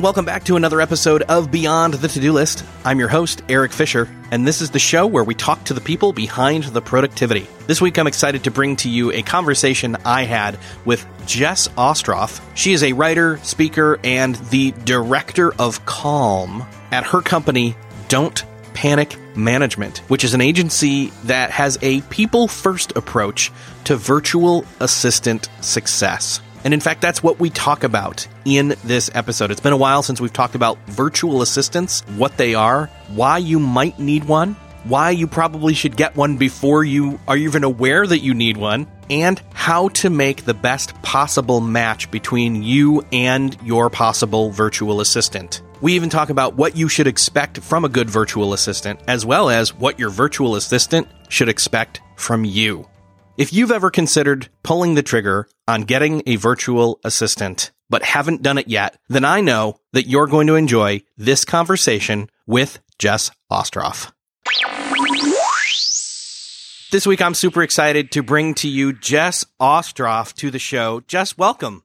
and welcome back to another episode of Beyond the To Do List. I'm your host, Erik Fisher, and this is the show where we talk to the people behind the productivity. This week, I'm excited to bring to you a conversation I had with Jess Ostroff. She is a writer, speaker, and the director of Calm at her company, Don't Panic Management, which is an agency that has a people first approach to virtual assistant success. And in fact, that's what we talk about in this episode. It's been a while since we've talked about virtual assistants, what they are, why you might need one, why you probably should get one before you are even aware that you need one, and how to make the best possible match between you and your possible virtual assistant. We even talk about what you should expect from a good virtual assistant, as well as what your virtual assistant should expect from you. If you've ever considered pulling the trigger on getting a virtual assistant, but haven't done it yet, then I know that you're going to enjoy this conversation with Jess Ostroff. This week, I'm super excited to bring to you Jess Ostroff to the show. Jess, welcome.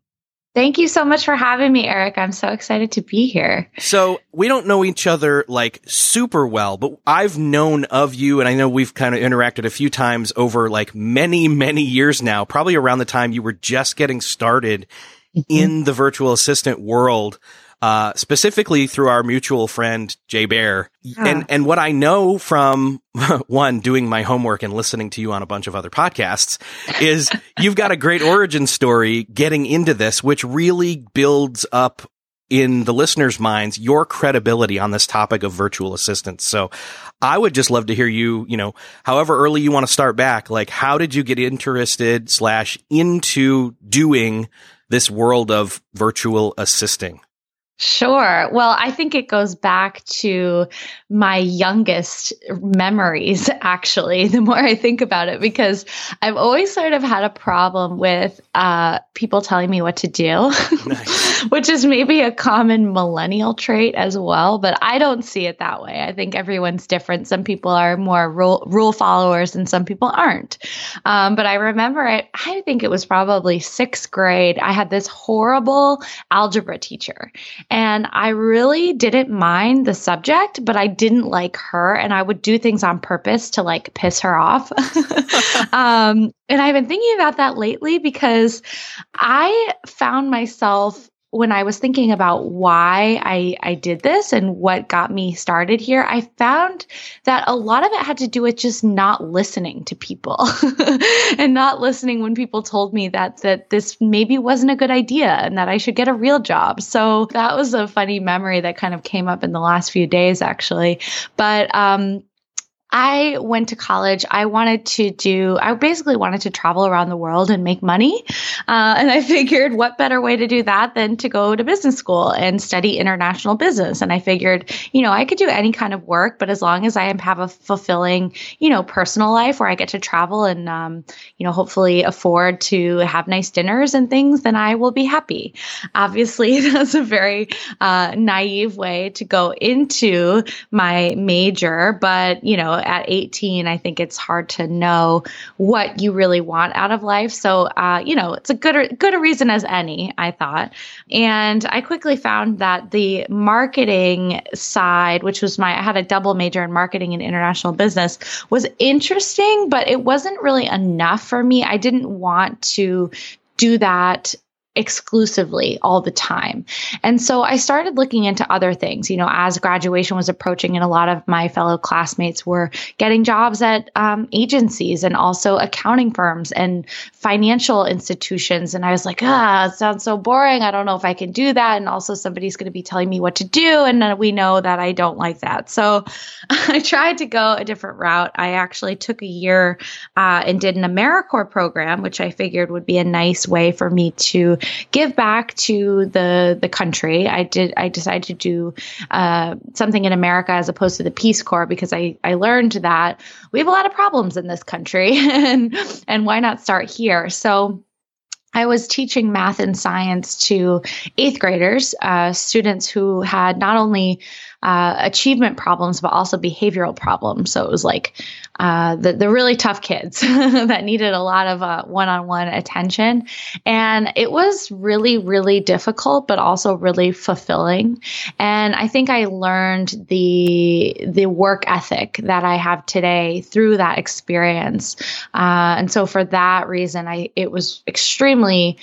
Thank you so much for having me, Erik. I'm so excited to be here. So we don't know each other like super well, but I've known of you and I know we've kind of interacted a few times over like many, many years now, probably around the time you were just getting started mm-hmm. in the virtual assistant world. Uh, specifically through our mutual friend Jay Baer. Yeah. And and what I know from one doing my homework and listening to you on a bunch of other podcasts is you've got a great origin story getting into this, which really builds up in the listeners' minds your credibility on this topic of virtual assistants. So I would just love to hear you, you know, however early you want to start back, like how did you get interested slash into doing this world of virtual assisting? Sure. Well, I think it goes back to my youngest memories, actually, the more I think about it, because I've always sort of had a problem with uh, people telling me what to do, nice. which is maybe a common millennial trait as well. But I don't see it that way. I think everyone's different. Some people are more rule, rule followers and some people aren't. Um, but I remember it, I think it was probably sixth grade. I had this horrible algebra teacher and I really didn't mind the subject, but I didn't like her. And I would do things on purpose to like piss her off. um, and I've been thinking about that lately because I found myself when I was thinking about why I, I did this and what got me started here, I found that a lot of it had to do with just not listening to people and not listening when people told me that that this maybe wasn't a good idea and that I should get a real job. So that was a funny memory that kind of came up in the last few days actually. But um I went to college. I wanted to do, I basically wanted to travel around the world and make money. Uh, and I figured what better way to do that than to go to business school and study international business. And I figured, you know, I could do any kind of work, but as long as I have a fulfilling, you know, personal life where I get to travel and, um, you know, hopefully afford to have nice dinners and things, then I will be happy. Obviously, that's a very uh, naive way to go into my major, but, you know, at 18, I think it's hard to know what you really want out of life. So, uh, you know, it's a good, good a reason as any, I thought. And I quickly found that the marketing side, which was my, I had a double major in marketing and international business, was interesting, but it wasn't really enough for me. I didn't want to do that exclusively all the time. And so I started looking into other things, you know, as graduation was approaching and a lot of my fellow classmates were getting jobs at um, agencies and also accounting firms and financial institutions. And I was like, ah, it sounds so boring. I don't know if I can do that. And also somebody's going to be telling me what to do. And we know that I don't like that. So I tried to go a different route. I actually took a year uh, and did an AmeriCorps program, which I figured would be a nice way for me to give back to the the country. I did. I decided to do uh, something in America as opposed to the Peace Corps because I I learned that we have a lot of problems in this country, and and why not start here? So. I was teaching math and science to eighth graders, uh, students who had not only uh, achievement problems, but also behavioral problems. So it was like uh, the, the really tough kids that needed a lot of one on one attention. And it was really, really difficult, but also really fulfilling. And I think I learned the, the work ethic that I have today through that experience. Uh, and so for that reason, I, it was extremely,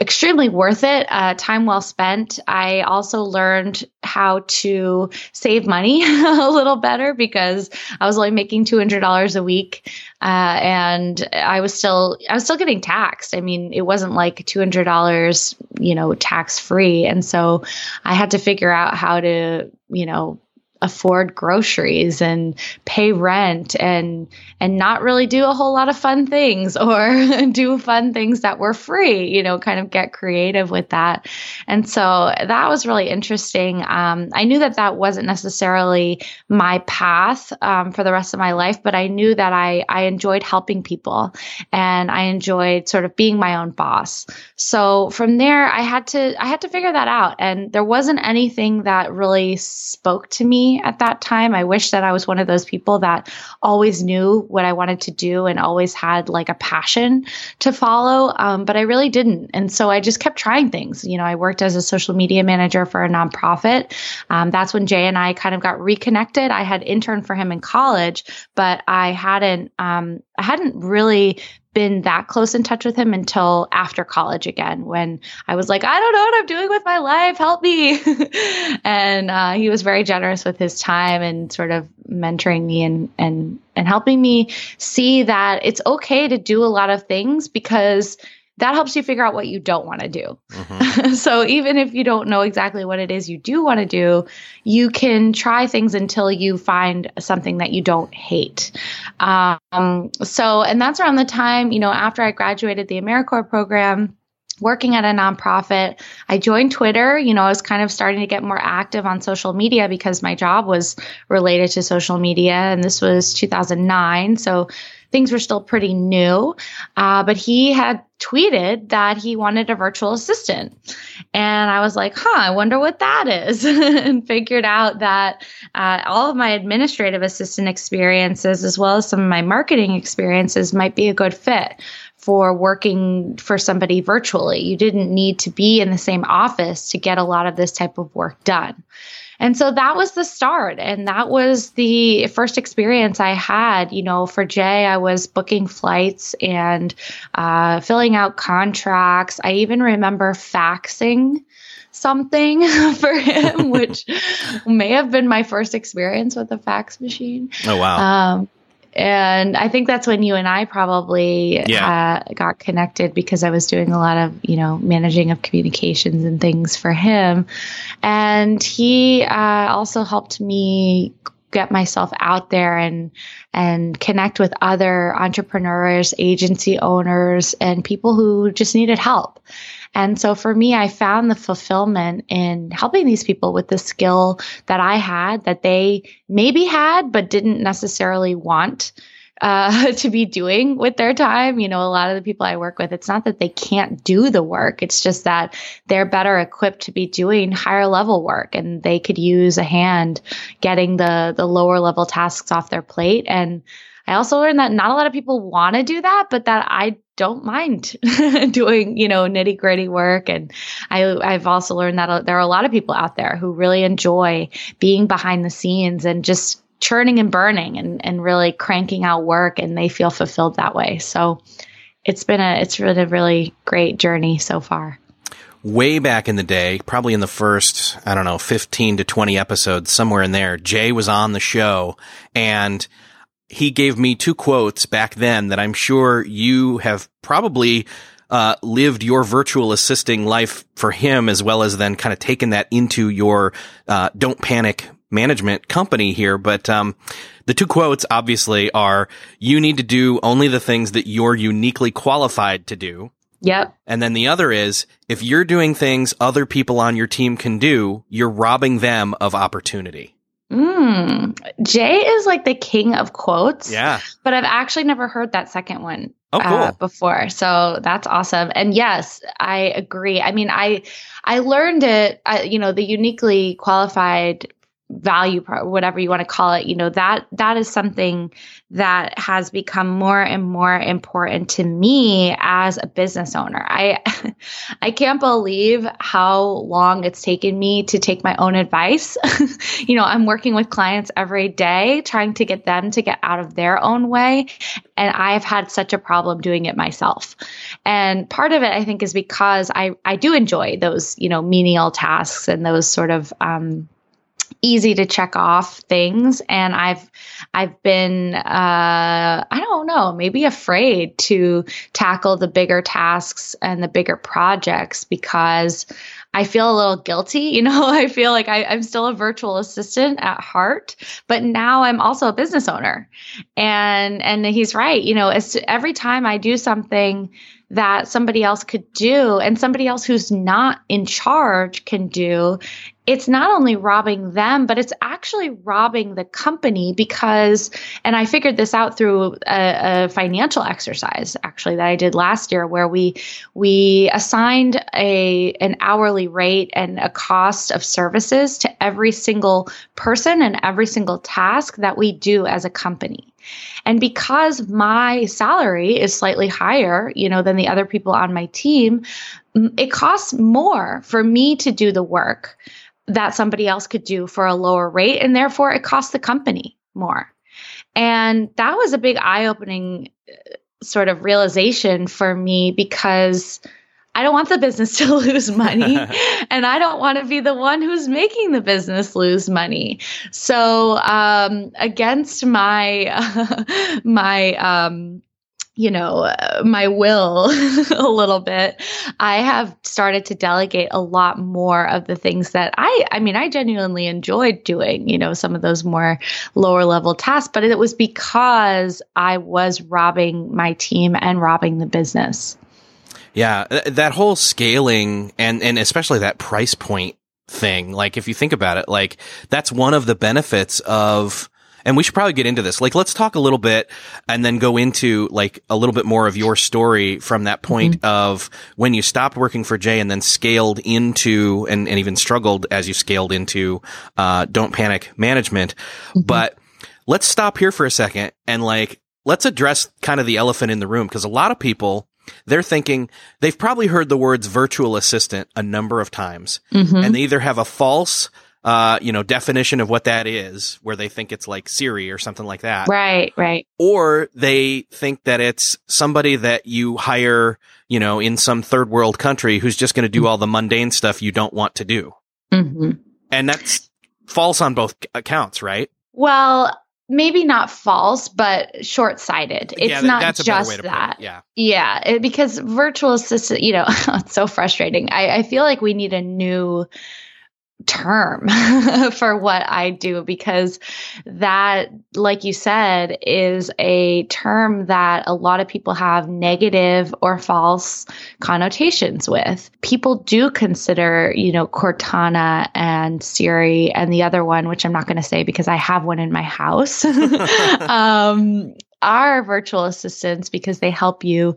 extremely worth it. Uh, time well spent. I also learned how to save money a little better because I was only making two hundred dollars a week, uh, and I was still I was still getting taxed. I mean, it wasn't like two hundred dollars, you know, tax free, and so I had to figure out how to, you know, afford groceries and pay rent and and not really do a whole lot of fun things or do fun things that were free you know kind of get creative with that. And so that was really interesting. Um, i knew that that wasn't necessarily my path um, for the rest of my life but i knew that i i enjoyed helping people and i enjoyed sort of being my own boss. So from there i had to i had to figure that out. And there wasn't anything that really spoke to me at that time. I wish that I was one of those people that always knew what I wanted to do and always had like a passion to follow. Um, but I really didn't. And so I just kept trying things. You know, I worked as a social media manager for a nonprofit. Um, that's when Jay and I kind of got reconnected. I had interned for him in college, but I hadn't, um, I hadn't really been that close in touch with him until after college again when I was like, I don't know what I'm doing with my life. Help me. and uh, he was very generous with his time and sort of mentoring me and, and, and helping me see that it's okay to do a lot of things because that helps you figure out what you don't want to do. Mm-hmm. so even if you don't know exactly what it is you do want to do, you can try things until you find something that you don't hate. Um, so, and that's around the time, you know, after I graduated the AmeriCorps program working at a nonprofit. I joined Twitter. You know, I was kind of starting to get more active on social media because my job was related to social media. And this was 2009. So things were still pretty new. Uh, but he had tweeted that he wanted a virtual assistant. And I was like, huh, I wonder what that is. and figured out that uh, all of my administrative assistant experiences, as well as some of my marketing experiences, might be a good fit for working for somebody virtually. You didn't need to be in the same office to get a lot of this type of work done. And so that was the start. And that was the first experience I had. You know, for Jay, I was booking flights and uh, filling out contracts. I even remember faxing something for him, which may have been my first experience with a fax machine. Oh, wow. Um, and I think that's when you and I probably yeah. uh, got connected because I was doing a lot of you know managing of communications and things for him, and he uh, also helped me get myself out there and and connect with other entrepreneurs, agency owners, and people who just needed help. And so for me, I found the fulfillment in helping these people with the skill that I had that they maybe had, but didn't necessarily want uh, to be doing with their time. You know, a lot of the people I work with, it's not that they can't do the work. It's just that they're better equipped to be doing higher level work and they could use a hand getting the, the lower level tasks off their plate. And I also learned that not a lot of people want to do that, but that I don't mind doing, you know, nitty gritty work. And I, I've also learned that uh, there are a lot of people out there who really enjoy being behind the scenes and just churning and burning and, and really cranking out work and they feel fulfilled that way. So it's been a, it's been a really great journey so far. way back in the day, probably in the first, I don't know, 15 to 20 episodes, somewhere in there, Jay was on the show and he gave me two quotes back then that I'm sure you have probably uh, lived your virtual assisting life for him as well as then kind of taken that into your uh, don't panic management company here. But um, the two quotes obviously are you need to do only the things that you're uniquely qualified to do. Yep. And then the other is if you're doing things other people on your team can do, you're robbing them of opportunity. Mm. Jay is like the king of quotes. Yeah. But I've actually never heard that second one oh, cool. uh, before. So that's awesome. And yes, I agree. I mean, I I learned it, I, you know, the uniquely qualified value whatever you want to call it you know that that is something that has become more and more important to me as a business owner. I i can't believe how long it's taken me to take my own advice. You know i'm working with clients every day trying to get them to get out of their own way and i've had such a problem doing it myself. And part of it i think is because i i do enjoy those you know menial tasks and those sort of um easy to check off things and i've i've been uh i don't know maybe afraid to tackle the bigger tasks and the bigger projects because I feel a little guilty. You know, I feel like I, am still a virtual assistant at heart, but now I'm also a business owner. And and he's right. You know, as every time I do something that somebody else could do and somebody else who's not in charge can do, it's not only robbing them, but it's actually robbing the company because, and I figured this out through a, a, financial exercise actually that I did last year where we, we assigned a, an hourly rate and a cost of services to every single person and every single task that we do as a company. And because my salary is slightly higher, you know, than the other people on my team, it costs more for me to do the work that somebody else could do for a lower rate. And therefore, it costs the company more. And that was a big eye opening uh, sort of realization for me because I don't want the business to lose money and I don't want to be the one who's making the business lose money. So, um, against my, uh, my, um, you know, uh, my will a little bit, I have started to delegate a lot more of the things that I, I mean, I genuinely enjoyed doing, you know, some of those more lower level tasks, but it was because I was robbing my team and robbing the business. Yeah, that whole scaling and and especially that price point thing, like if you think about it, like that's one of the benefits of and we should probably get into this. Like, let's talk a little bit and then go into like a little bit more of your story from that point mm-hmm. of when you stopped working for Jay and then scaled into and, and even struggled as you scaled into, uh, don't panic management. Mm-hmm. But let's stop here for a second and like, let's address kind of the elephant in the room because a lot of people they're thinking they've probably heard the words virtual assistant a number of times mm-hmm. and they either have a false uh, you know, definition of what that is, where they think it's like Siri or something like that. Right, right. Or they think that it's somebody that you hire, you know, in some third world country who's just going to do all the mundane stuff you don't want to do. Mm-hmm. And that's false on both accounts, right? Well, maybe not false, but short sighted. It's yeah, not just that. Yeah. Yeah. It, because virtual assistant, you know, it's so frustrating. I, I feel like we need a new term for what I do because that, like you said, is a term that a lot of people have negative or false connotations with. People do consider, you know, Cortana and Siri and the other one, which I'm not going to say because I have one in my house. um, are virtual assistants because they help you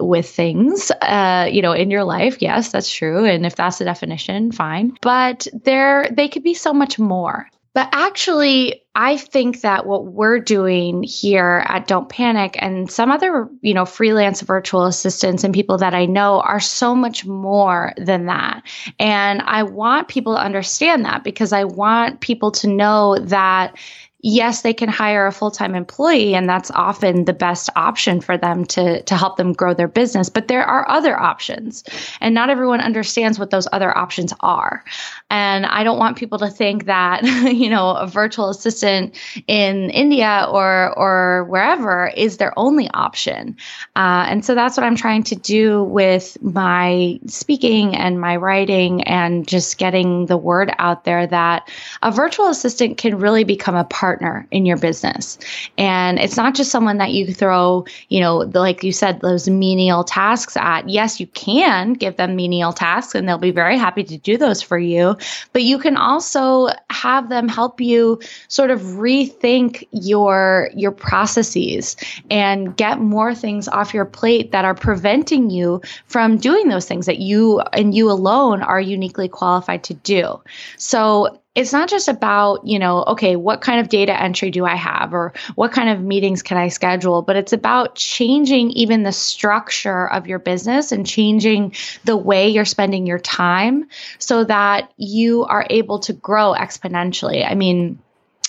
with things, uh, you know, in your life. Yes, that's true. And if that's the definition, fine. But there, they could be so much more. But actually, I think that what we're doing here at Don't Panic and some other, you know, freelance virtual assistants and people that I know are so much more than that. And I want people to understand that because I want people to know that yes, they can hire a full time employee, and that's often the best option for them to, to help them grow their business. But there are other options, and not everyone understands what those other options are. And I don't want people to think that, you know, a virtual assistant in India or, or wherever is their only option. Uh, and so that's what I'm trying to do with my speaking and my writing and just getting the word out there that a virtual assistant can really become a partner in your business. And it's not just someone that you throw, you know, like you said, those menial tasks at. Yes, you can give them menial tasks and they'll be very happy to do those for you, but you can also have them help you sort of rethink your your processes and get more things off your plate that are preventing you from doing those things that you and you alone are uniquely qualified to do. So it's not just about, you know, okay, what kind of data entry do I have or what kind of meetings can I schedule, but it's about changing even the structure of your business and changing the way you're spending your time so that you are able to grow exponentially. I mean,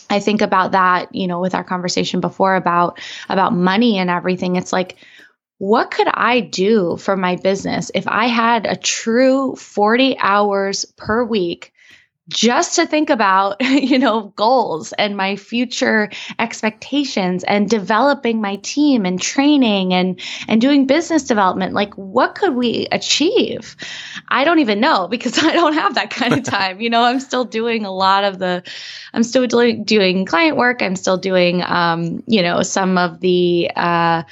I think about that, you know, with our conversation before about about money and everything. It's like what could I do for my business if I had a true 40 hours per week just to think about, you know, goals and my future expectations and developing my team and training and, and doing business development. Like, what could we achieve? I don't even know because I don't have that kind of time. you know, I'm still doing a lot of the, I'm still doing, doing client work. I'm still doing, um, you know, some of the, uh,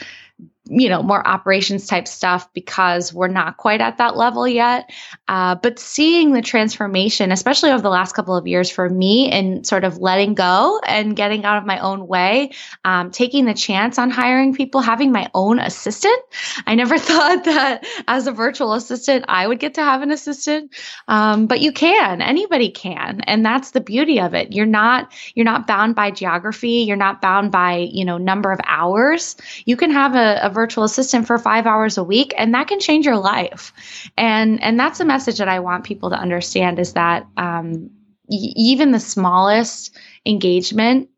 you know, more operations type stuff because we're not quite at that level yet. Uh, but seeing the transformation, especially over the last couple of years for me and sort of letting go and getting out of my own way, um, taking the chance on hiring people, having my own assistant. I never thought that as a virtual assistant, I would get to have an assistant. Um, but you can, anybody can. And that's the beauty of it. You're not, you're not bound by geography. You're not bound by, you know, number of hours. You can have a, a virtual assistant for five hours a week, and that can change your life. And and that's a message that I want people to understand is that um, y- even the smallest engagement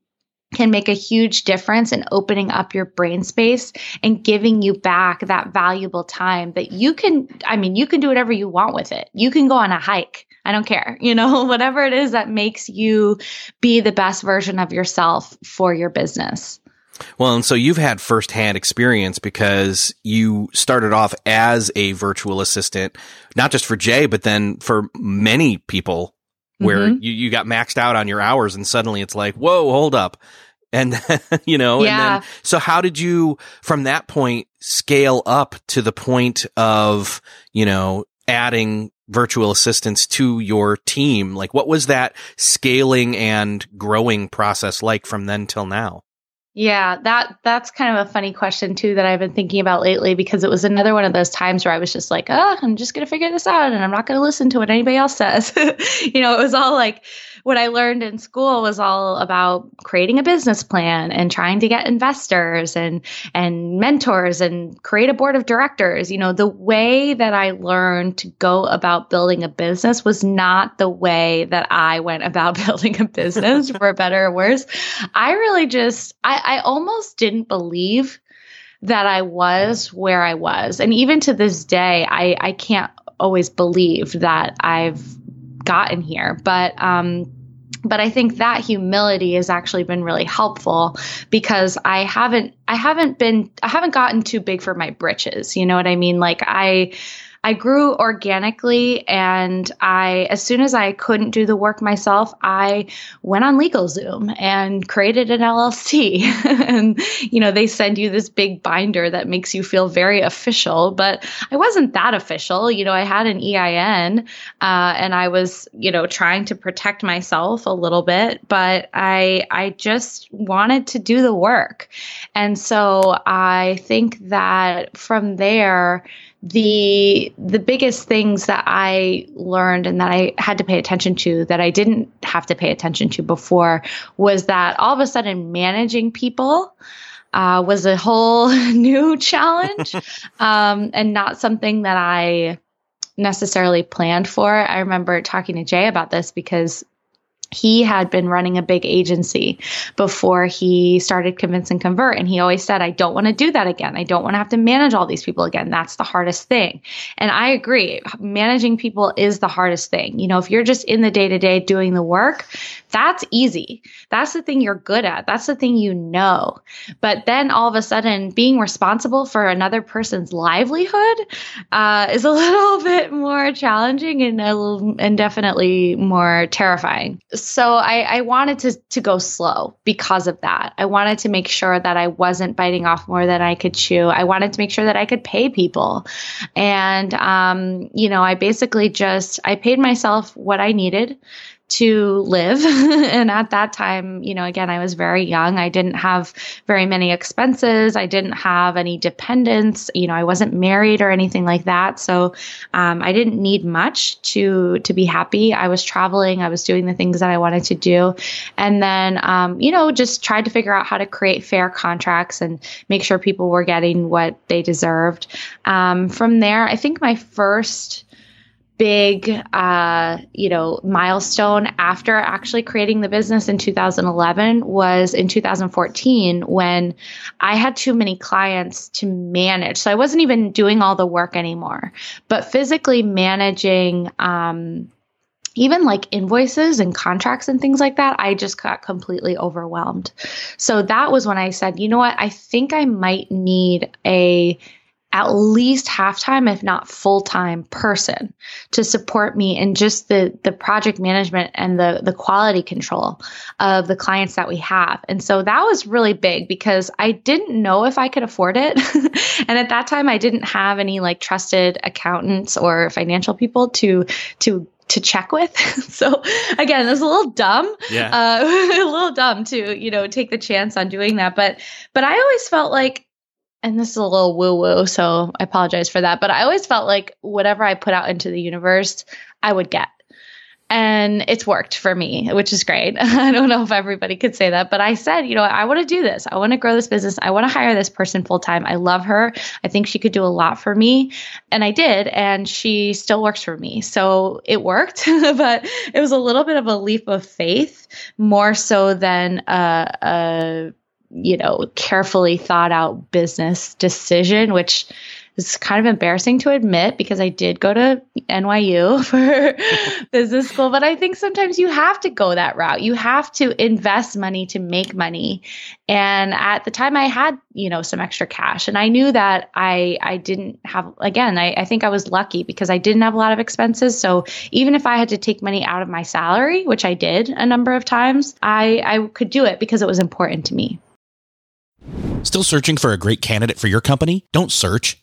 can make a huge difference in opening up your brain space and giving you back that valuable time that you can I mean you can do whatever you want with it. You can go on a hike. I don't care. You know, whatever it is that makes you be the best version of yourself for your business. Well, and so you've had firsthand experience because you started off as a virtual assistant, not just for Jay, but then for many people where mm-hmm. you, you got maxed out on your hours and suddenly it's like, whoa, hold up. And, you know, yeah. and then, so how did you from that point scale up to the point of, you know, adding virtual assistants to your team? Like what was that scaling and growing process like from then till now? Yeah, that that's kind of a funny question too that I've been thinking about lately because it was another one of those times where I was just like, "Oh, I'm just going to figure this out and I'm not going to listen to what anybody else says." you know, it was all like what I learned in school was all about creating a business plan and trying to get investors and and mentors and create a board of directors. You know, the way that I learned to go about building a business was not the way that I went about building a business for better or worse. I really just I, I almost didn't believe that I was where I was. And even to this day, I, I can't always believe that I've gotten here. But um, but I think that humility has actually been really helpful because I haven't I haven't been I haven't gotten too big for my britches. You know what I mean? Like I I grew organically and I as soon as I couldn't do the work myself, I went on LegalZoom and created an LLC. and you know, they send you this big binder that makes you feel very official, but I wasn't that official. You know, I had an EIN uh, and I was, you know, trying to protect myself a little bit, but I I just wanted to do the work. And so I think that from there the the biggest things that I learned and that I had to pay attention to that I didn't have to pay attention to before was that all of a sudden managing people uh, was a whole new challenge um, and not something that I necessarily planned for. I remember talking to Jay about this because he had been running a big agency before he started Convince and Convert and he always said i don't want to do that again i don't want to have to manage all these people again that's the hardest thing and i agree managing people is the hardest thing you know if you're just in the day to day doing the work that's easy. That's the thing you're good at. That's the thing you know. But then all of a sudden, being responsible for another person's livelihood uh, is a little bit more challenging and a little, and definitely more terrifying. So I, I wanted to to go slow because of that. I wanted to make sure that I wasn't biting off more than I could chew. I wanted to make sure that I could pay people, and um, you know, I basically just I paid myself what I needed to live. and at that time, you know, again, I was very young. I didn't have very many expenses. I didn't have any dependents. You know, I wasn't married or anything like that. So um, I didn't need much to to be happy. I was traveling. I was doing the things that I wanted to do, and then um, you know, just tried to figure out how to create fair contracts and make sure people were getting what they deserved. Um, from there, I think my first big uh, you know milestone after actually creating the business in 2011 was in 2014 when i had too many clients to manage so i wasn't even doing all the work anymore but physically managing um, even like invoices and contracts and things like that, I just got completely overwhelmed. So that was when I said, you know what? I think I might need a at least half time, if not full time person to support me in just the, the project management and the, the quality control of the clients that we have. And so that was really big because I didn't know if I could afford it. and at that time, I didn't have any like trusted accountants or financial people to, to to check with. so again, it was a little dumb. Yeah. Uh, a little dumb to, you know, take the chance on doing that. But but I always felt like and this is a little woo woo, so I apologize for that. But I always felt like whatever I put out into the universe, I would get. And it's worked for me, which is great. I don't know if everybody could say that, but I said, you know, I want to do this. I want to grow this business. I want to hire this person full time. I love her. I think she could do a lot for me. And I did. And she still works for me. So it worked, but it was a little bit of a leap of faith more so than a, a you know, carefully thought out business decision, which is kind of embarrassing to admit because I did go to NYU for business school, but I think sometimes you have to go that route. You have to invest money to make money. And at the time I had, you know, some extra cash and I knew that I I didn't have again, I, I think I was lucky because I didn't have a lot of expenses. So even if I had to take money out of my salary, which I did a number of times, I, I could do it because it was important to me. Still searching for a great candidate for your company? Don't search,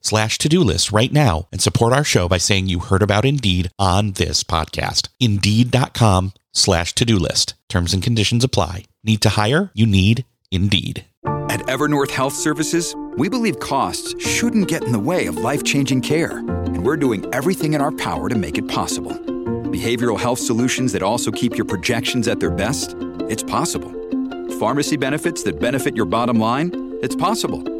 slash to-do list right now and support our show by saying you heard about Indeed on this podcast. Indeed.com slash to-do list. Terms and conditions apply. Need to hire? You need Indeed. At Evernorth Health Services, we believe costs shouldn't get in the way of life-changing care. And we're doing everything in our power to make it possible. Behavioral health solutions that also keep your projections at their best? It's possible. Pharmacy benefits that benefit your bottom line? It's possible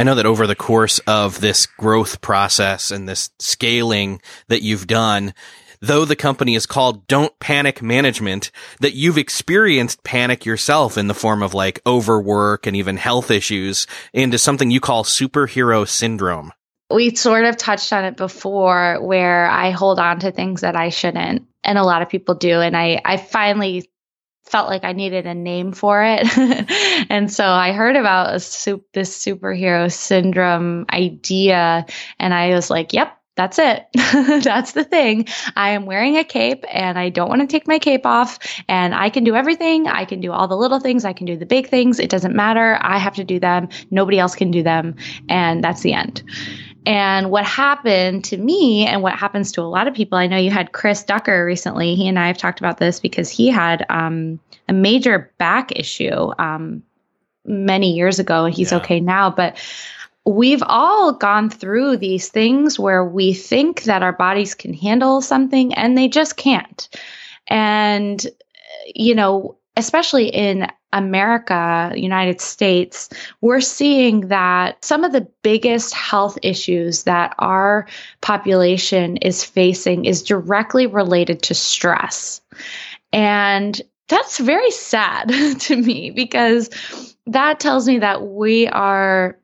I know that over the course of this growth process and this scaling that you've done, though the company is called Don't Panic Management, that you've experienced panic yourself in the form of like overwork and even health issues into something you call superhero syndrome. We sort of touched on it before where I hold on to things that I shouldn't. And a lot of people do. And I, I finally felt like I needed a name for it. and so I heard about this superhero syndrome idea. And I was like, yep, that's it. that's the thing. I am wearing a cape and I don't want to take my cape off and I can do everything. I can do all the little things. I can do the big things. It doesn't matter. I have to do them. Nobody else can do them. And that's the end. And what happened to me and what happens to a lot of people, I know you had Chris Ducker recently. He and I have talked about this because he had um, a major back issue um, many years ago. and He's yeah. okay now, but we've all gone through these things where we think that our bodies can handle something and they just can't. And, you know, especially in America, United States, we're seeing that some of the biggest health issues that our population is facing is directly related to stress. And that's very sad to me because that tells me that we are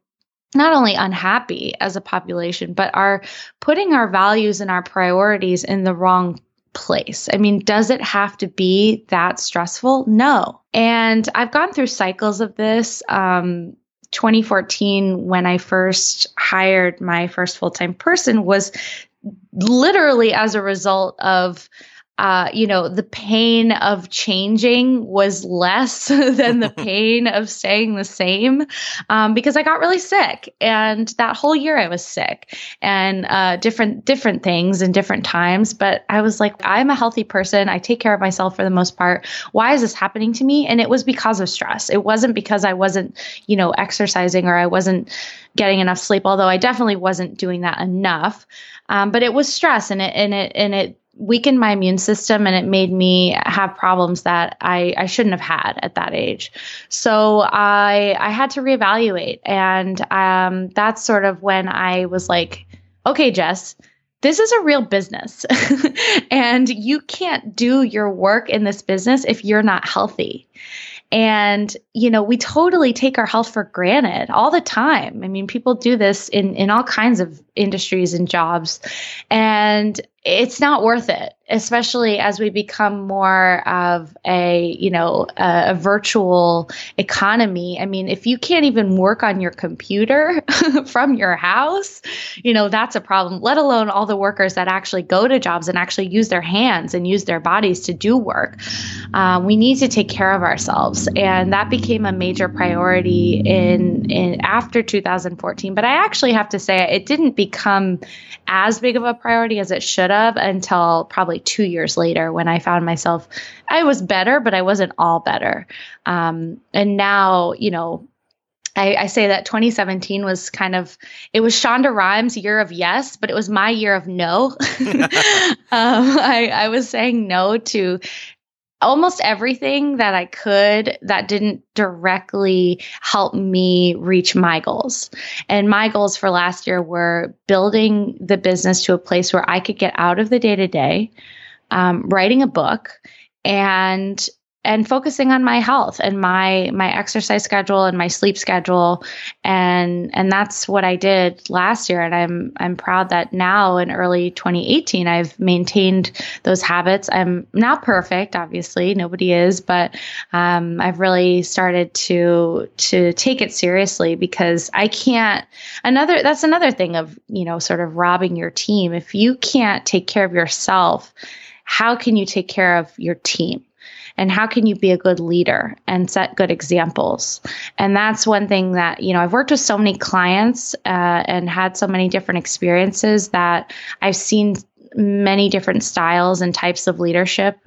not only unhappy as a population, but are putting our values and our priorities in the wrong place. I mean, does it have to be that stressful? No. And I've gone through cycles of this. Um, 2014, when I first hired my first full time person, was literally as a result of uh, you know, the pain of changing was less than the pain of staying the same um, because I got really sick, and that whole year I was sick, and uh, different different things and different times. But I was like, I'm a healthy person. I take care of myself for the most part. Why is this happening to me? And it was because of stress. It wasn't because I wasn't, you know, exercising or I wasn't getting enough sleep. Although I definitely wasn't doing that enough. Um, but it was stress, and it and it and it weakened my immune system and it made me have problems that I, I shouldn't have had at that age. So I I had to reevaluate, and um, that's sort of when I was like, okay, Jess. This is a real business, and you can't do your work in this business if you're not healthy. And, you know, we totally take our health for granted all the time. I mean, people do this in, in all kinds of industries and jobs. And it's not worth it, especially as we become more of a, you know, a, a, virtual economy. I mean, if you can't even work on your computer from your house, you know, that's a problem, let alone all the workers that actually go to jobs and actually use their hands and use their bodies to do work. Um, we need to take care of ourselves. And that became a major priority in, in after 2014. But I actually have to say it didn't become as big of a priority as it should have until probably two years later when I found myself, I was better, but I wasn't all better. Um, and now, you know, I, I, say that 2017 was kind of it was Shonda Rhimes' year of yes, but it was my year of no. um, I, I was saying no to almost everything that I could that didn't directly help me reach my goals. And my goals for last year were building the business to a place where I could get out of the day to day, writing a book, and and focusing on my health and my my exercise schedule and my sleep schedule and and that's what I did last year and I'm I'm proud that now in early 2018 I've maintained those habits. I'm not perfect, obviously, nobody is, but um, I've really started to to take it seriously because I can't another that's another thing of, you know, sort of robbing your team. If you can't take care of yourself, how can you take care of your team? And how can you be a good leader and set good examples? And that's one thing that you know i've worked with so many clients uh, and had so many different experiences that i've seen many different styles and types of leadership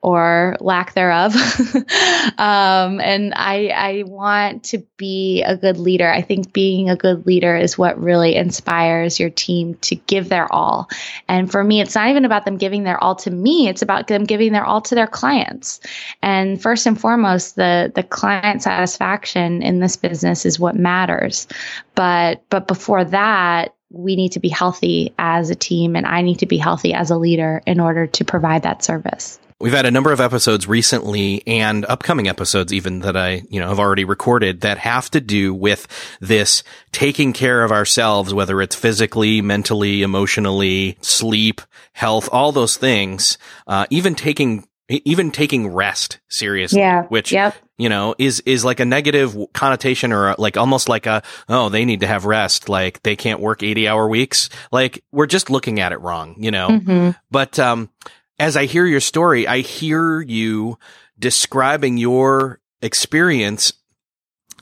or lack thereof. um, and I, I want to be a good leader. I think being a good leader is what really inspires your team to give their all. And for me, it's not even about them giving their all to me. It's about them giving their all to their clients. And first and foremost, the, the client satisfaction in this business is what matters. But, but before that, we need to be healthy as a team and I need to be healthy as a leader in order to provide that service. We've had a number of episodes recently and upcoming episodes even that I, you know, have already recorded that have to do with this taking care of ourselves, whether it's physically, mentally, emotionally, sleep, health, all those things, uh, even taking even taking rest seriously, yeah. which yep. you know is is like a negative connotation or like almost like a oh they need to have rest, like they can't work eighty hour weeks. Like we're just looking at it wrong, you know. Mm-hmm. But um, as I hear your story, I hear you describing your experience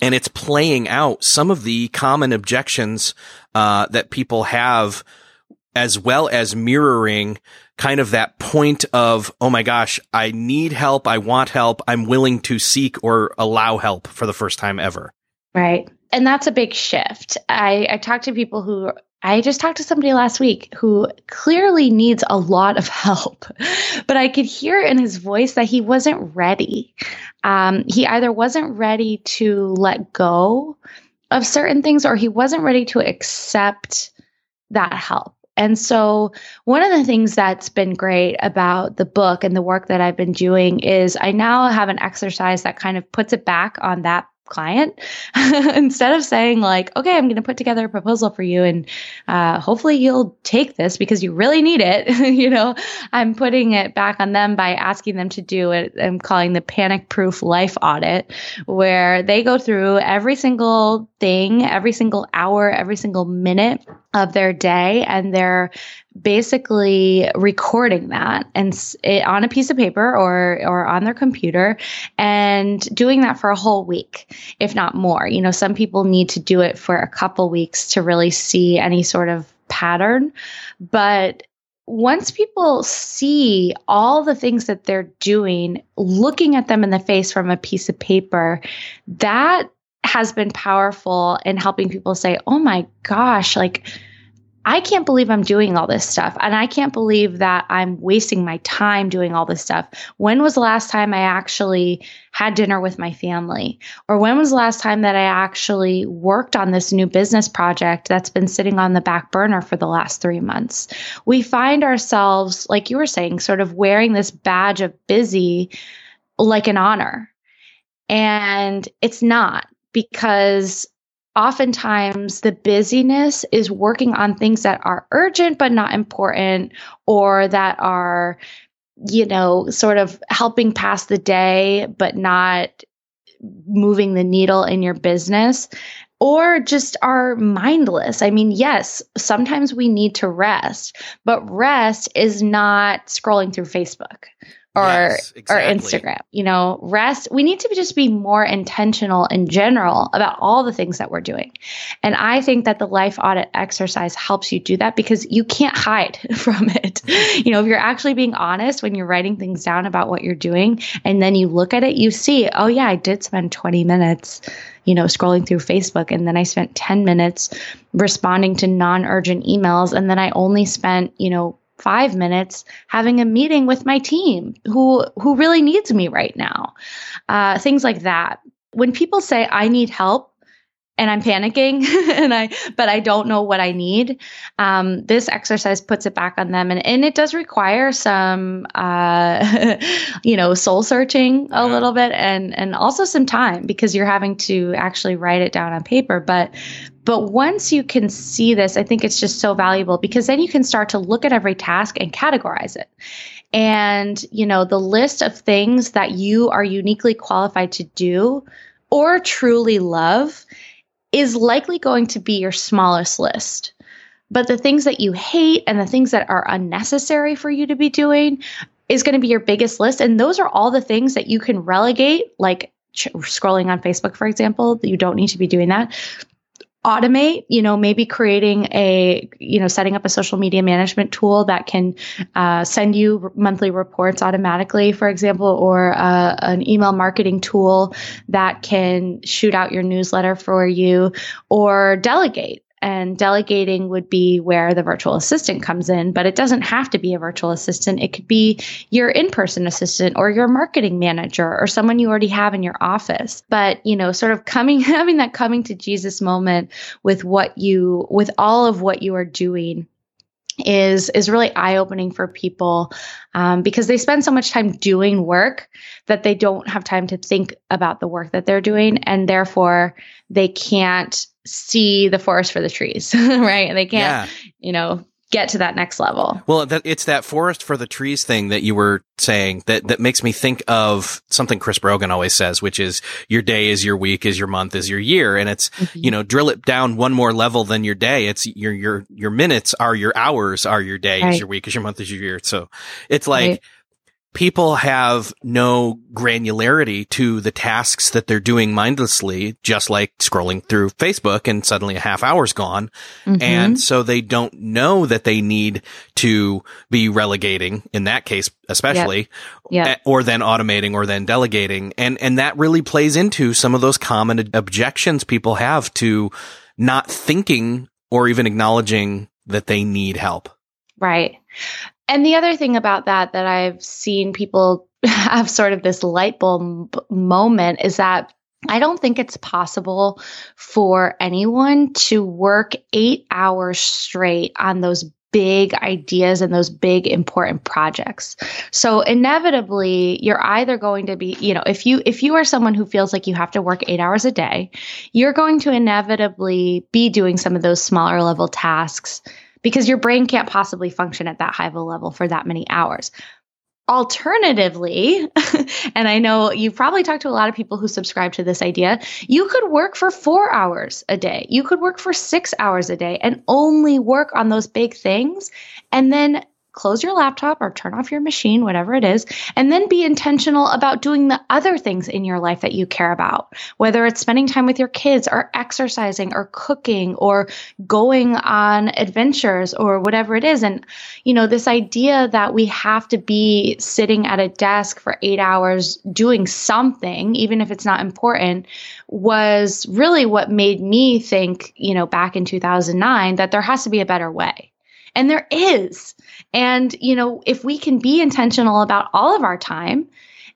and it's playing out some of the common objections uh, that people have as well as mirroring kind of that point of, oh my gosh, I need help. I want help. I'm willing to seek or allow help for the first time ever. Right. And that's a big shift. I, I talk to people who I just talked to somebody last week who clearly needs a lot of help, but I could hear in his voice that he wasn't ready. Um, he either wasn't ready to let go of certain things or he wasn't ready to accept that help. And so, one of the things that's been great about the book and the work that I've been doing is I now have an exercise that kind of puts it back on that client instead of saying like okay i'm going to put together a proposal for you and uh, hopefully you'll take this because you really need it you know? I'm putting it back on them by asking them to do it. I'm calling the panic proof life audit where they go through every single thing every single hour every single minute of their day and they're basically recording that and it, on a piece of paper or or on their computer and doing that for a whole week if not more. You know some people need to do it for a couple weeks to really see any sort of pattern. But once people see all the things that they're doing looking at them in the face from a piece of paper that has been powerful in helping people say oh my gosh like I can't believe I'm doing all this stuff. And I can't believe that I'm wasting my time doing all this stuff. When was the last time I actually had dinner with my family? Or when was the last time that I actually worked on this new business project that's been sitting on the back burner for the last three months? We find ourselves, like you were saying, sort of wearing this badge of busy like an honor. And it's not because oftentimes the busyness is working on things that are urgent but not important or that are you know sort of helping pass the day but not moving the needle in your business or just are mindless. I mean, yes, sometimes we need to rest, but rest is not scrolling through Facebook or yes, exactly. or Instagram. You know, rest. We need to just be more intentional in general about all the things that we're doing. And I think that the life audit exercise helps you do that because you can't hide from it. You know, if you're actually being honest when you're writing things down about what you're doing and then you look at it, you see, oh yeah, I did spend 20 minutes you know, scrolling through Facebook. And then I spent 10 minutes responding to non urgent emails. And then I only spent, you know, five minutes having a meeting with my team who who really needs me right now. Uh, things like that. When people say i need help and i'm panicking and i but i don't know what i need um, this exercise puts it back on them. And, and it does require some uh, you know soul searching a little bit and and also some time because you're having to actually write it down on paper. But but once you can see this, I think it's just so valuable because then you can start to look at every task and categorize it. And, you know, the list of things that you are uniquely qualified to do or truly love is likely going to be your smallest list. But the things that you hate and the things that are unnecessary for you to be doing is going to be your biggest list. And those are all the things that you can relegate, like scrolling on Facebook, for example, that you don't need to be doing that automate you know maybe creating a you know setting up a social media management tool that can uh, send you monthly reports automatically for example or uh, an email marketing tool that can shoot out your newsletter for you or delegate and delegating would be where the virtual assistant comes in, but it doesn't have to be a virtual assistant. It could be your in person assistant or your marketing manager or someone you already have in your office. But, you know, sort of coming, having that coming to Jesus moment with what you, with all of what you are doing is is really eye opening for people um, because they spend so much time doing work that they don't have time to think about the work that they're doing, and therefore they can't see the forest for the trees, right? And they can't, yeah. you know, get to that next level. Well, that, it's that forest for the trees thing that you were saying that, that makes me think of something Chris Brogan always says, which is your day is your week is your month is your year. And it's, mm-hmm. you know, drill it down one more level than your day. It's your, your, your minutes are your hours are your day right. is your week is your month is your year. So it's like, right people have no granularity to the tasks that they're doing mindlessly, just like scrolling through Facebook and suddenly a half hour's gone. Mm-hmm. And so they don't know that they need to be relegating in that case, especially, yep. Yep. or then automating or then delegating. And, and that really plays into some of those common objections people have to not thinking or even acknowledging that they need help. Right. And the other thing about that that I've seen people have sort of this light bulb moment is that I don't think it's possible for anyone to work eight hours straight on those big ideas and those big important projects. So inevitably you're either going to be, you know, if you if you are someone who feels like you have to work 8 hours a day, you're going to inevitably be doing some of those smaller level tasks because your brain can't possibly function at that high of a level for that many hours. Alternatively, and I know you've probably talked to a lot of people who subscribe to this idea, you could work for four hours a day. You could work for six hours a day and only work on those big things. And then close your laptop or turn off your machine, whatever it is, and then be intentional about doing the other things in your life that you care about, whether it's spending time with your kids or exercising or cooking or going on adventures or whatever it is. And, you know, this idea that we have to be sitting at a desk for eight hours doing something, even if it's not important, was really what made me think, you know, back in 2009 that there has to be a better way. And there is. And, you know, if we can be intentional about all of our time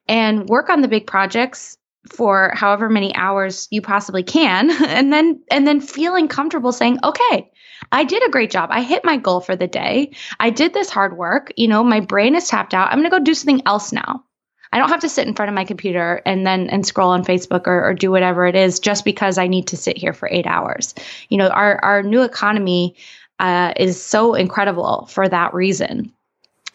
and work on the big projects for however many hours you possibly can and then and then feeling comfortable saying okay I did a great job. I hit my goal for the day. I did this hard work. You know, my brain is tapped out. I'm going to go do something else now. I don't have to sit in front of my computer and then and scroll on Facebook or, or do whatever it is just because I need to sit here for eight hours. You know, our our new economy uh, is so incredible for that reason.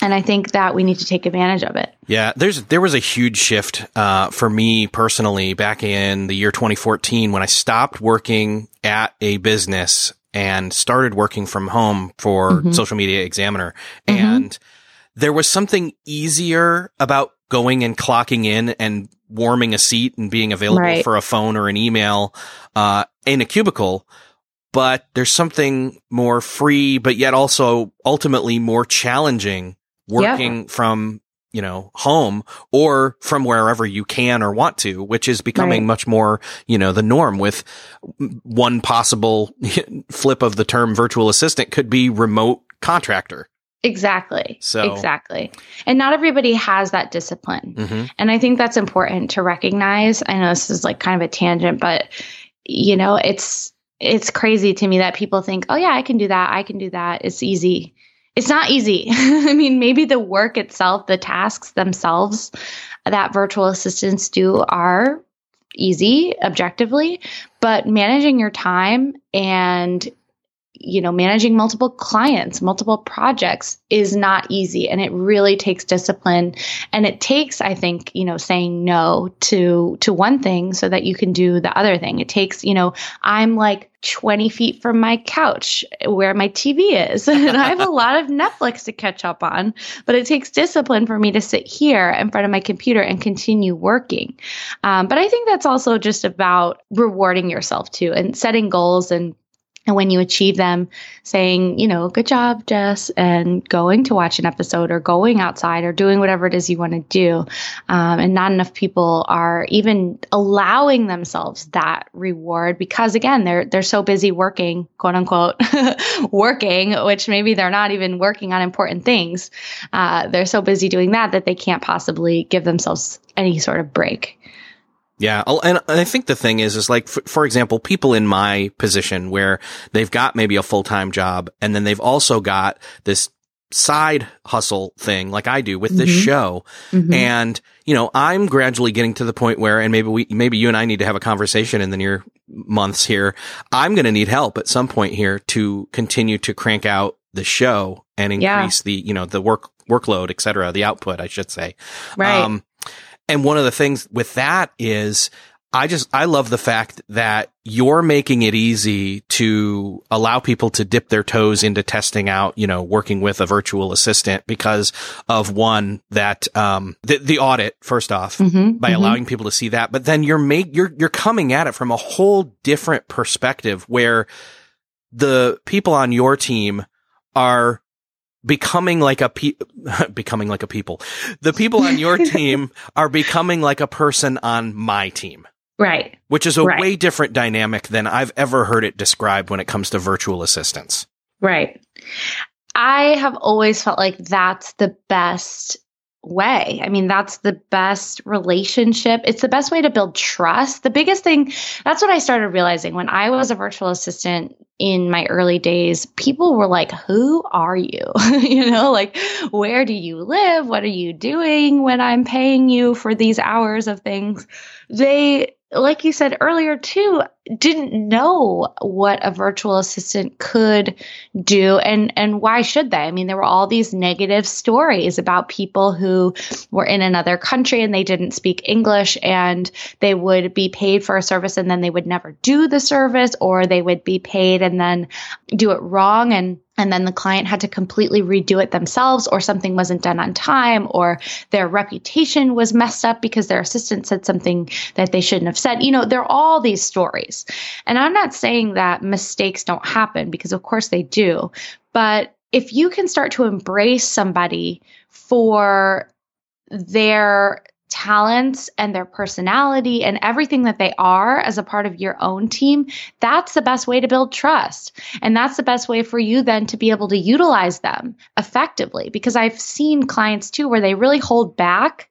And I think that we need to take advantage of it. Yeah, there's there was a huge shift uh, for me personally back in the year 2014 when I stopped working at a business and started working from home for mm-hmm. Social Media Examiner, mm-hmm. and there was something easier about going and clocking in and warming a seat and being available right. for a phone or an email uh, in a cubicle but there's something more free, but yet also ultimately more challenging working yeah. from, you know, home or from wherever you can or want to, which is becoming right. much more, you know, the norm with one possible flip of the term virtual assistant could be remote contractor. Exactly. So exactly. And not everybody has that discipline. Mm-hmm. And I think that's important to recognize. I know this is like kind of a tangent, but you know, it's it's crazy to me that people think, oh, yeah, I can do that. I can do that. It's easy. It's not easy. I mean, maybe the work itself, the tasks themselves that virtual assistants do are easy objectively, but managing your time and you know, managing multiple clients, multiple projects is not easy. And it really takes discipline. And it takes, I think, you know, saying no to, to one thing so that you can do the other thing. It takes, you know, I'm like 20 feet from my couch where my TV is. and I have a lot of Netflix to catch up on, but it takes discipline for me to sit here in front of my computer and continue working. Um, but I think that's also just about rewarding yourself too and setting goals and and when you achieve them, saying, you know, good job, Jess, and going to watch an episode or going outside or doing whatever it is you want to do. Um, and not enough people are even allowing themselves that reward because again, they're, they're so busy working, quote unquote, working, which maybe they're not even working on important things. Uh, they're so busy doing that that they can't possibly give themselves any sort of break. Yeah. And I think the thing is, is like, for, for, example, people in my position where they've got maybe a full-time job and then they've also got this side hustle thing like I do with this mm-hmm. show. Mm-hmm. And, you know, I'm gradually getting to the point where, and maybe we, maybe you and I need to have a conversation in the near months here. I'm going to need help at some point here to continue to crank out the show and increase yeah. the, you know, the work, workload, et cetera, the output, I should say. Right. Um, and one of the things with that is I just, I love the fact that you're making it easy to allow people to dip their toes into testing out, you know, working with a virtual assistant because of one that, um, the, the audit first off mm-hmm, by mm-hmm. allowing people to see that. But then you're make, you're, you're coming at it from a whole different perspective where the people on your team are becoming like a pe- becoming like a people. The people on your team are becoming like a person on my team. Right. Which is a right. way different dynamic than I've ever heard it described when it comes to virtual assistants. Right. I have always felt like that's the best way. I mean, that's the best relationship. It's the best way to build trust. The biggest thing, that's what I started realizing when I was a virtual assistant in my early days. People were like, Who are you? you know, like, where do you live? What are you doing when I'm paying you for these hours of things? They, like you said earlier too, didn't know what a virtual assistant could do and and why should they? I mean, there were all these negative stories about people who were in another country and they didn't speak English and they would be paid for a service and then they would never do the service or they would be paid and then do it wrong and and then the client had to completely redo it themselves or something wasn't done on time or their reputation was messed up because their assistant said something that they shouldn't have said. You know, there are all these stories. And I'm not saying that mistakes don't happen because of course they do, but if you can start to embrace somebody for their talents and their personality and everything that they are as a part of your own team, that's the best way to build trust. And that's the best way for you then to be able to utilize them effectively. Because I've seen clients too where they really hold back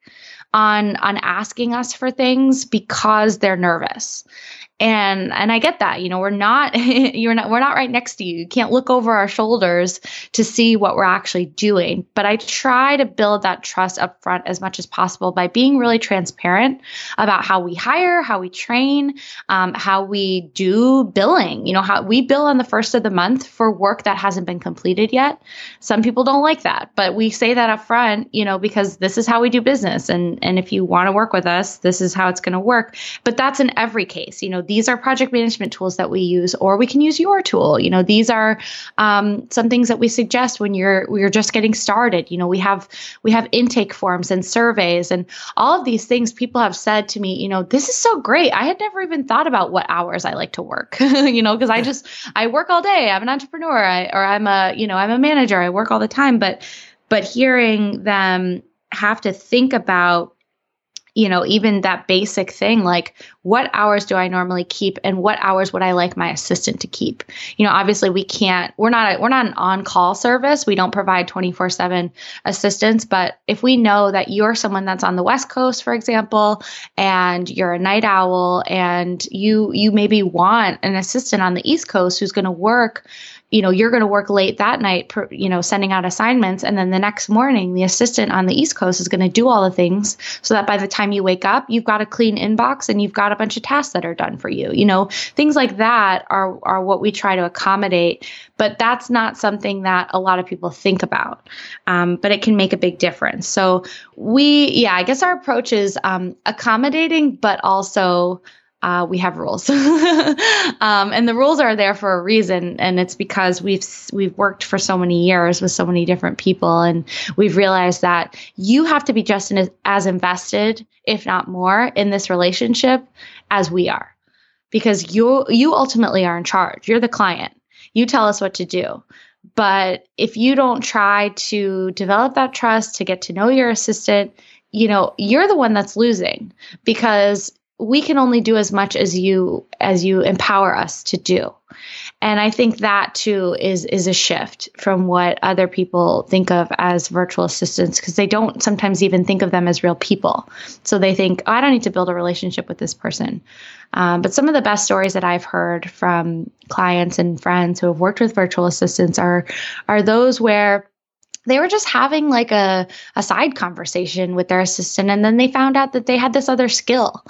on on asking us for things because they're nervous and and I get that. You know, we're not you're not we're not right next to you. You can't look over our shoulders to see what we're actually doing. But I try to build that trust up front as much as possible by being really transparent about how we hire, how we train, um, how we do billing. You know, how we bill on the first of the month for work that hasn't been completed yet. Some people don't like that, but we say that up front, you know, because this is how we do business. And and if you want to work with us, this is how it's going to work. But that's in every case. You know, these are project management tools that we use, or we can use your tool. You know, these are um, some things that we suggest when you're you're just getting started. You know, we have we have intake forms and surveys and all of these things. People have said to me, you know, this is so great. I had never even thought about what hours I like to work. you know, because I just I work all day. I'm an entrepreneur, I, or I'm a you know I'm a manager. I work all the time, but but hearing them have to think about you know, even that basic thing like what hours do I normally keep and what hours would I like my assistant to keep? You know, obviously we can't we're not a, we're not an on-call service. We don't provide 24/7 assistance, but if we know that you're someone that's on the West Coast, for example, and you're a night owl and you you maybe want an assistant on the East Coast who's going to work you know, you're going to work late that night, you know, sending out assignments. And then the next morning, the assistant on the East Coast is going to do all the things so that by the time you wake up, you've got a clean inbox and you've got a bunch of tasks that are done for you. You know, things like that are, are what we try to accommodate. But that's not something that a lot of people think about. Um, but it can make a big difference. So we, yeah, I guess our approach is um, accommodating, but also uh, we have rules, um, and the rules are there for a reason, and it's because we've we've worked for so many years with so many different people, and we've realized that you have to be just in, as invested, if not more, in this relationship as we are, because you you ultimately are in charge. You're the client. You tell us what to do. But if you don't try to develop that trust, to get to know your assistant, you know, you're the one that's losing because we can only do as much as you as you empower us to do. And i think that too is is a shift from what other people think of as virtual assistants because they don't sometimes even think of them as real people. So they think oh, i don't need to build a relationship with this person. Um, but some of the best stories that i've heard from clients and friends who have worked with virtual assistants are are those where they were just having like a, a side conversation with their assistant and then they found out that they had this other skill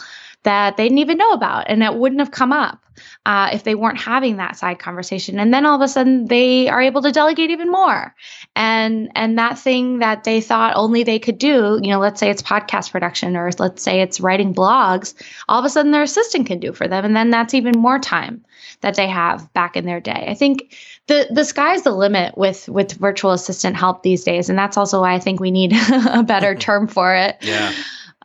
that they didn't even know about and it wouldn't have come up uh, if they weren't having that side conversation. And then all of a sudden they are able to delegate even more. And and that thing that they thought only they could do you know let's say it's podcast production or let's say it's writing blogs all of a sudden their assistant can do for them. And then that's even more time that they have back in their day. I think the the sky's the limit with with virtual assistant help these days. And that's also why i think we need a better term for it. Yeah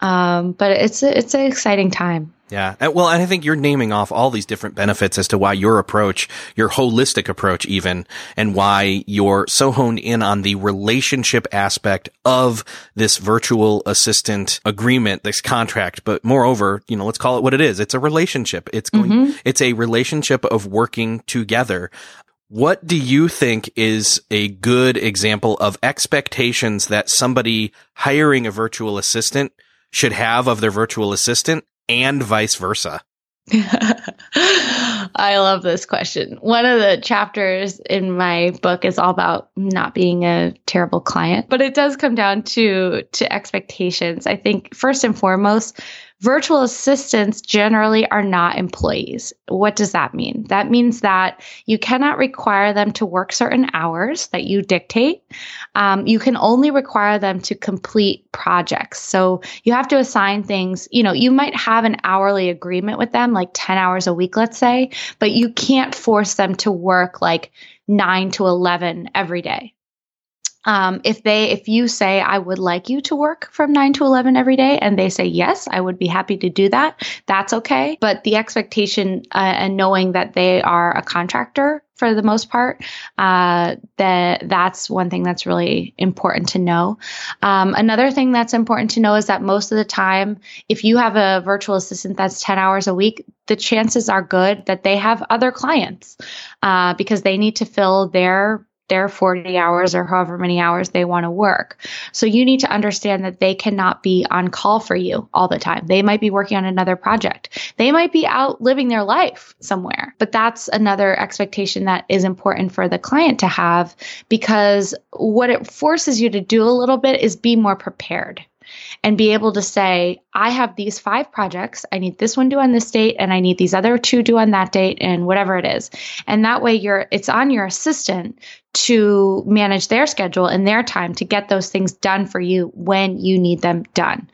um, but it's a, it's an exciting time. Yeah. Well, and I think you're naming off all these different benefits as to why your approach, your holistic approach even, and why you're so honed in on the relationship aspect of this virtual assistant agreement, this contract. But moreover, you know, let's call it what it is. It's a relationship. It's going, mm-hmm. it's a relationship of working together. What do you think is a good example of expectations that somebody hiring a virtual assistant should have of their virtual assistant and vice versa? I love this question. One of the chapters in my book is all about not being a terrible client, but it does come down to to expectations. I think first and foremost, Virtual assistants generally are not employees. What does that mean? That means that you cannot require them to work certain hours that you dictate. Um, you can only require them to complete projects. So you have to assign things, you know, you might have an hourly agreement with them, like 10 hours a week, let's say, but you can't force them to work like 9 to 11 every day um, if they if you say i would like you to work from 9 to 11 every day and they say yes i would be happy to do that that's okay. But the expectation uh, and knowing that they are a contractor for the most part uh, that that's one thing that's really important to know. Um, another thing that's important to know is that most of the time if you have a virtual assistant that's 10 hours a week the chances are good that they have other clients uh, because they need to fill their their 40 hours or however many hours they want to work. So you need to understand that they cannot be on call for you all the time. They might be working on another project. They might be out living their life somewhere. But that's another expectation that is important for the client to have because what it forces you to do a little bit is be more prepared and be able to say, I have these five projects. I need this one due on this date and I need these other two due on that date and whatever it is. And that way you're, it's on your assistant to manage their schedule and their time to get those things done for you when you need them done.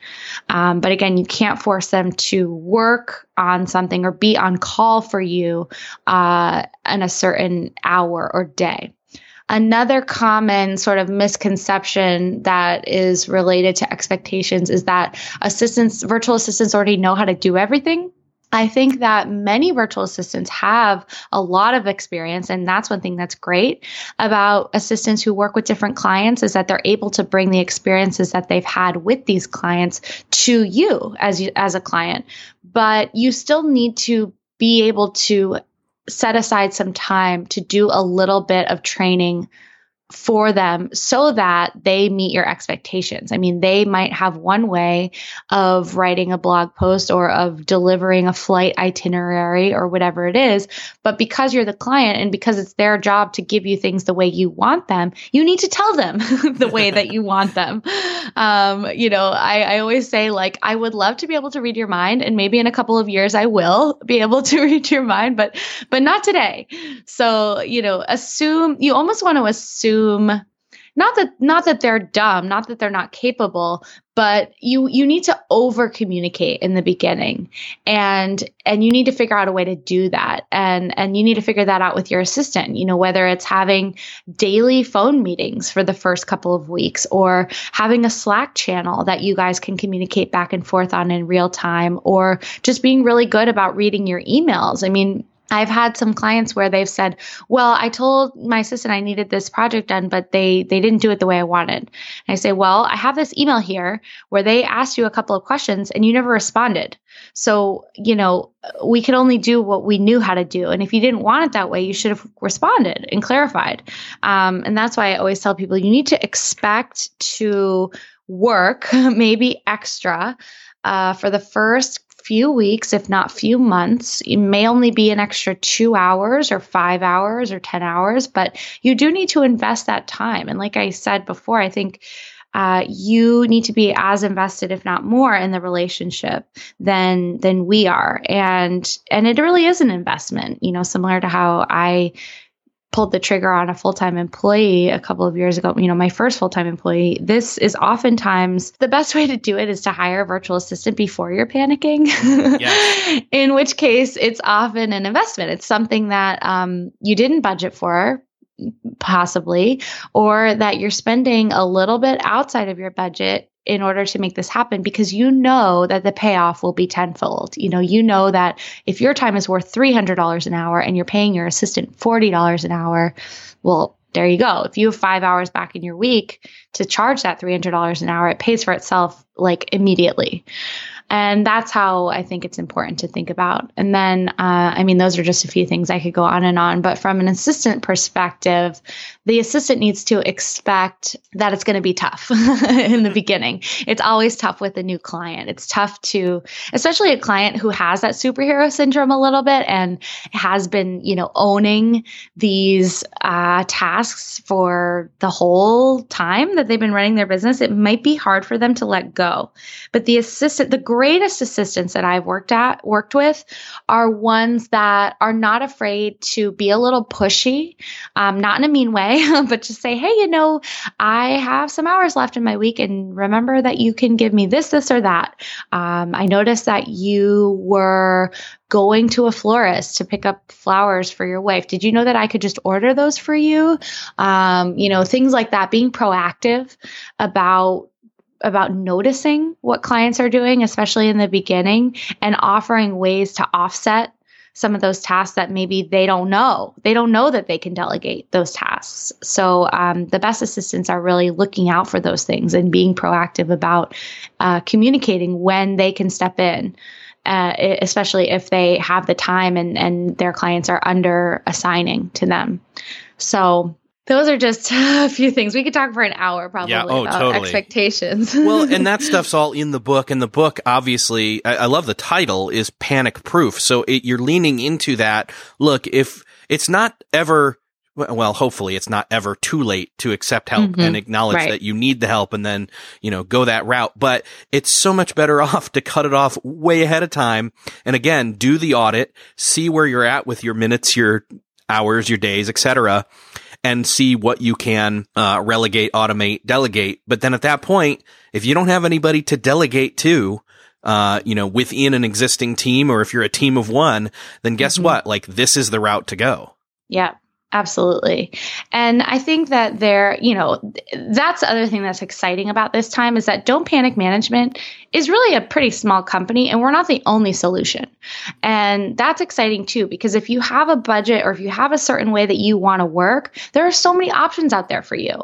Um, but again, you can't force them to work on something or be on call for you uh, in a certain hour or day. Another common sort of misconception that is related to expectations is that assistants, virtual assistants already know how to do everything. I think that many virtual assistants have a lot of experience, and that's one thing that's great about assistants who work with different clients is that they're able to bring the experiences that they've had with these clients to you as you, as a client. But you still need to be able to set aside some time to do a little bit of training for them so that they meet your expectations. I mean, they might have one way of writing a blog post or of delivering a flight itinerary or whatever it is, but because you're the client and because it's their job to give you things the way you want them, you need to tell them the way that you want them. Um, you know, I, I always say like I would love to be able to read your mind, and maybe in a couple of years I will be able to read your mind, but but not today. So you know, assume you almost want to assume assume not that not that they're dumb not that they're not capable but you you need to over communicate in the beginning. And and you need to figure out a way to do that. And and you need to figure that out with your assistant you know whether it's having daily phone meetings for the first couple of weeks or having a slack channel that you guys can communicate back and forth on in real time or just being really good about reading your emails. I mean I've had some clients where they've said, "Well, I told my assistant I needed this project done, but they they didn't do it the way I wanted." And I say, "Well, I have this email here where they asked you a couple of questions and you never responded. So, you know, we could only do what we knew how to do. And if you didn't want it that way, you should have responded and clarified." Um, and that's why I always tell people you need to expect to work maybe extra uh, for the first few weeks, if not few months. It may only be an extra two hours or five hours or 10 hours, but you do need to invest that time. And like I said before, I think uh, you need to be as invested, if not more, in the relationship than than we are, and and it really is an investment. You know, similar to how I pulled the trigger on a full-time employee a couple of years ago, you know, my first full-time employee, this is oftentimes the best way to do it is to hire a virtual assistant before you're panicking. Yes. In which case it's often an investment. It's something that um, you didn't budget for possibly, or that you're spending a little bit outside of your budget in order to make this happen because you know that the payoff will be tenfold. You know, you know that if your time is worth $300 an hour and you're paying your assistant $40 an hour, well, there you go. If you have five hours back in your week to charge that $300 an hour, it pays for itself like immediately. And that's how I think it's important to think about. And then, uh, I mean, those are just a few things I could go on and on. But from an assistant perspective, the assistant needs to expect that it's going to be tough in the beginning. It's always tough with a new client. It's tough to, especially a client who has that superhero syndrome a little bit and has been, you know, owning these uh, tasks for the whole time that they've been running their business. It might be hard for them to let go. But the assistant, the greatest assistants that I've worked at, worked with, are ones that are not afraid to be a little pushy, um, not in a mean way but just say, hey, you know, I have some hours left in my week, and remember that you can give me this, this, or that. Um, I noticed that you were going to a florist to pick up flowers for your wife. Did you know that I could just order those for you? Um, you know, things like that, being proactive about about noticing what clients are doing, especially in the beginning, and offering ways to offset some of those tasks that maybe they don't know. They don't know that they can delegate those tasks. So um, the best assistants are really looking out for those things and being proactive about uh, communicating when they can step in. Uh, especially if they have the time and, and their clients are under assigning to them. So those are just a few things. We could talk for an hour probably yeah, oh, about totally. expectations. well, and that stuff's all in the book. And the book, obviously, I, I love the title is Panic Proof. So it, you're leaning into that. Look, if it's not ever, well, hopefully it's not ever too late to accept help mm-hmm. and acknowledge right. that you need the help and then, you know, go that route. But it's so much better off to cut it off way ahead of time. And again, do the audit, see where you're at with your minutes, your hours, your days, etc and see what you can uh, relegate, automate, delegate. But then at that point, if you don't have anybody to delegate to, uh, you know, within an existing team, or if you're a team of one, then guess mm-hmm. what? Like this is the route to go. Yeah. Absolutely. And I think that there, you know, that's the other thing that's exciting about this time is that Don't Panic Management is really a pretty small company and we're not the only solution. And that's exciting too, because if you have a budget or if you have a certain way that you want to work, there are so many options out there for you.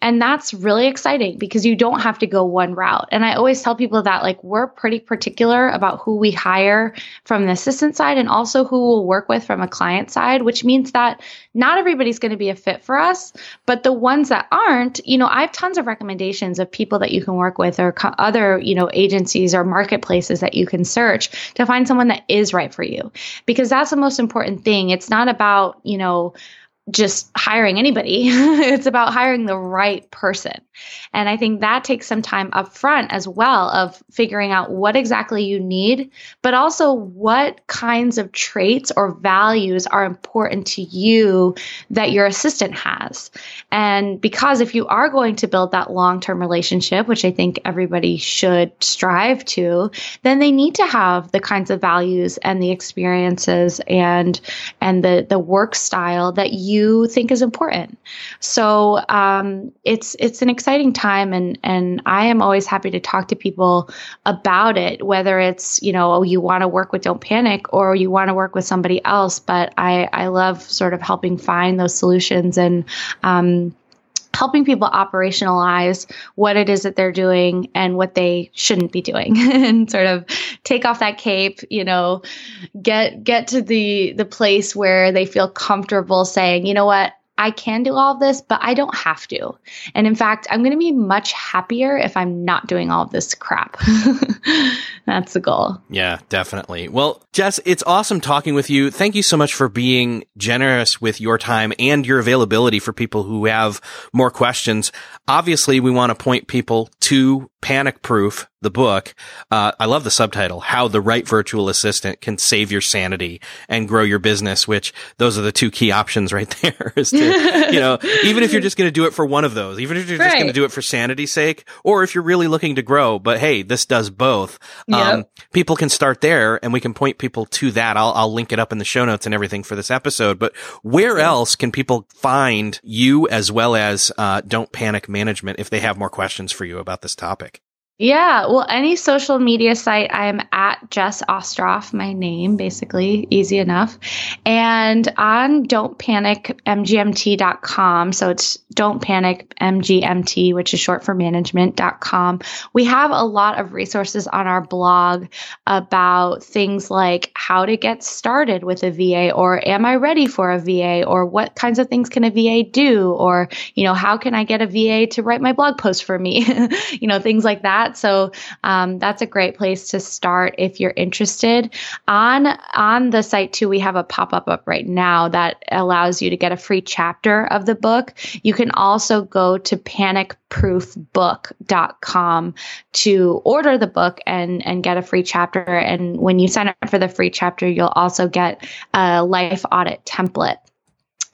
And that's really exciting because you don't have to go one route. And I always tell people that like we're pretty particular about who we hire from the assistant side and also who we'll work with from a client side, which means that not everybody's going to be a fit for us, but the ones that aren't, you know, I have tons of recommendations of people that you can work with or co- other, you know, agencies or marketplaces that you can search to find someone that is right for you. Because that's the most important thing. It's not about, you know, just hiring anybody. it's about hiring the right person. And I think that takes some time up front as well of figuring out what exactly you need, but also what kinds of traits or values are important to you that your assistant has. And because if you are going to build that long-term relationship, which I think everybody should strive to, then they need to have the kinds of values and the experiences and and the the work style that you you think is important. So um, it's it's an exciting time, and and I am always happy to talk to people about it, whether it's you know oh, you want to work with Don't Panic or you want to work with somebody else. But I I love sort of helping find those solutions and. Um, helping people operationalize what it is that they're doing and what they shouldn't be doing. And sort of take off that cape you know get get to the the place where they feel comfortable saying you know what I can do all of this, but I don't have to. And in fact, I'm going to be much happier if I'm not doing all of this crap. That's the goal. Yeah, definitely. Well, Jess, it's awesome talking with you. Thank you so much for being generous with your time and your availability for people who have more questions. Obviously, we want to point people to Panic Proof, the book. Uh, I love the subtitle, How the Right Virtual Assistant Can Save Your Sanity and Grow Your Business, which those are the two key options right there is to, you know, even if you're just going to do it for one of those, even if you're just going to do it for sanity's sake, or if you're really looking to grow, but hey, this does both. Yep. Um, people can start there and we can point people to that. I'll, I'll link it up in the show notes and everything for this episode, but where else can people find you as well as, uh, Don't Panic Management if they have more questions for you about this topic? Yeah, well, any social media site, I am at Jess Ostroff, my name, basically, easy enough. And on Don't Panic don'tpanicmgmt.com, so it's Don't Panic MGMT, which is short for management.com. We have a lot of resources on our blog about things like how to get started with a VA, or am I ready for a VA, or what kinds of things can a VA do, or, you know, how can I get a VA to write my blog post for me? you know, things like that that. So um, that's a great place to start if you're interested. On on the site too, we have a pop up up right now that allows you to get a free chapter of the book. You can also go to panicproofbook.com to order the book and and get a free chapter. And when you sign up for the free chapter, you'll also get a life audit template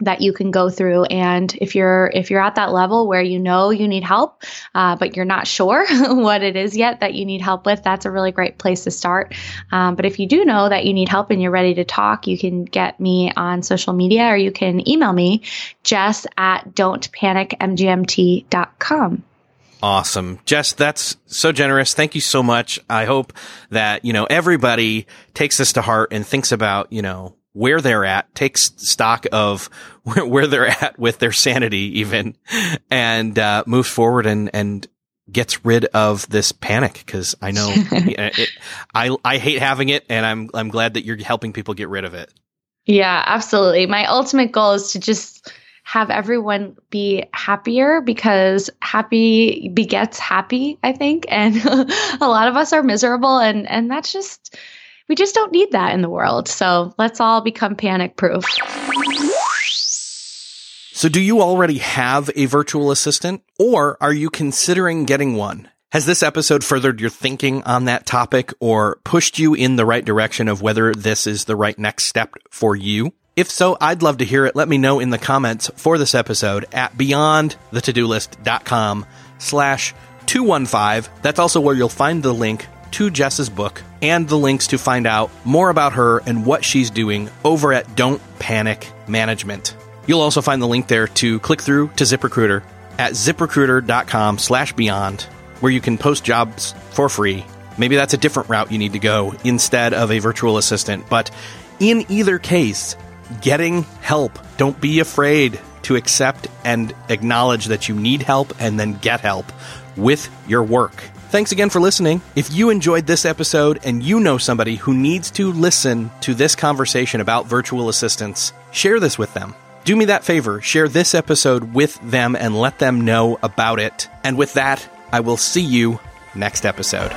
that you can go through and if you're if you're at that level where you know you need help uh, but you're not sure what it is yet that you need help with that's a really great place to start um, but if you do know that you need help and you're ready to talk you can get me on social media or you can email me jess at don'tpanicmgmt.com Awesome. Jess, that's so generous. Thank you so much. I hope that, you know, everybody takes this to heart and thinks about, you know, where they're at, takes stock of where, they're at with their sanity even, and uh, moves forward and and gets rid of this panic because I know it, I I hate having it, and I'm I'm glad that you're helping people get rid of it. Yeah, absolutely. My ultimate goal is to just have everyone be happier because happy begets happy, I think. And a lot of us are miserable and and that's just we just don't need that in the world. So let's all become panic proof. So, do you already have a virtual assistant or are you considering getting one? Has this episode furthered your thinking on that topic or pushed you in the right direction of whether this is the right next step for you? If so, I'd love to hear it. Let me know in the comments for this episode at beyondthetodolist.com slash 215. That's also where you'll find the link to Jess's book and the links to find out more about her and what she's doing over at Don't Panic Management. You'll also find the link there to click through to ZipRecruiter at ziprecruiter.com slash beyond, where you can post jobs for free. Maybe that's a different route you need to go instead of a virtual assistant. But in either case, getting help. Don't be afraid to accept and acknowledge that you need help and then get help with your work. Thanks again for listening. If you enjoyed this episode and you know somebody who needs to listen to this conversation about virtual assistants, share this with them. do me that favor, share this episode with them and let them know about it. And with that, I will see you next episode.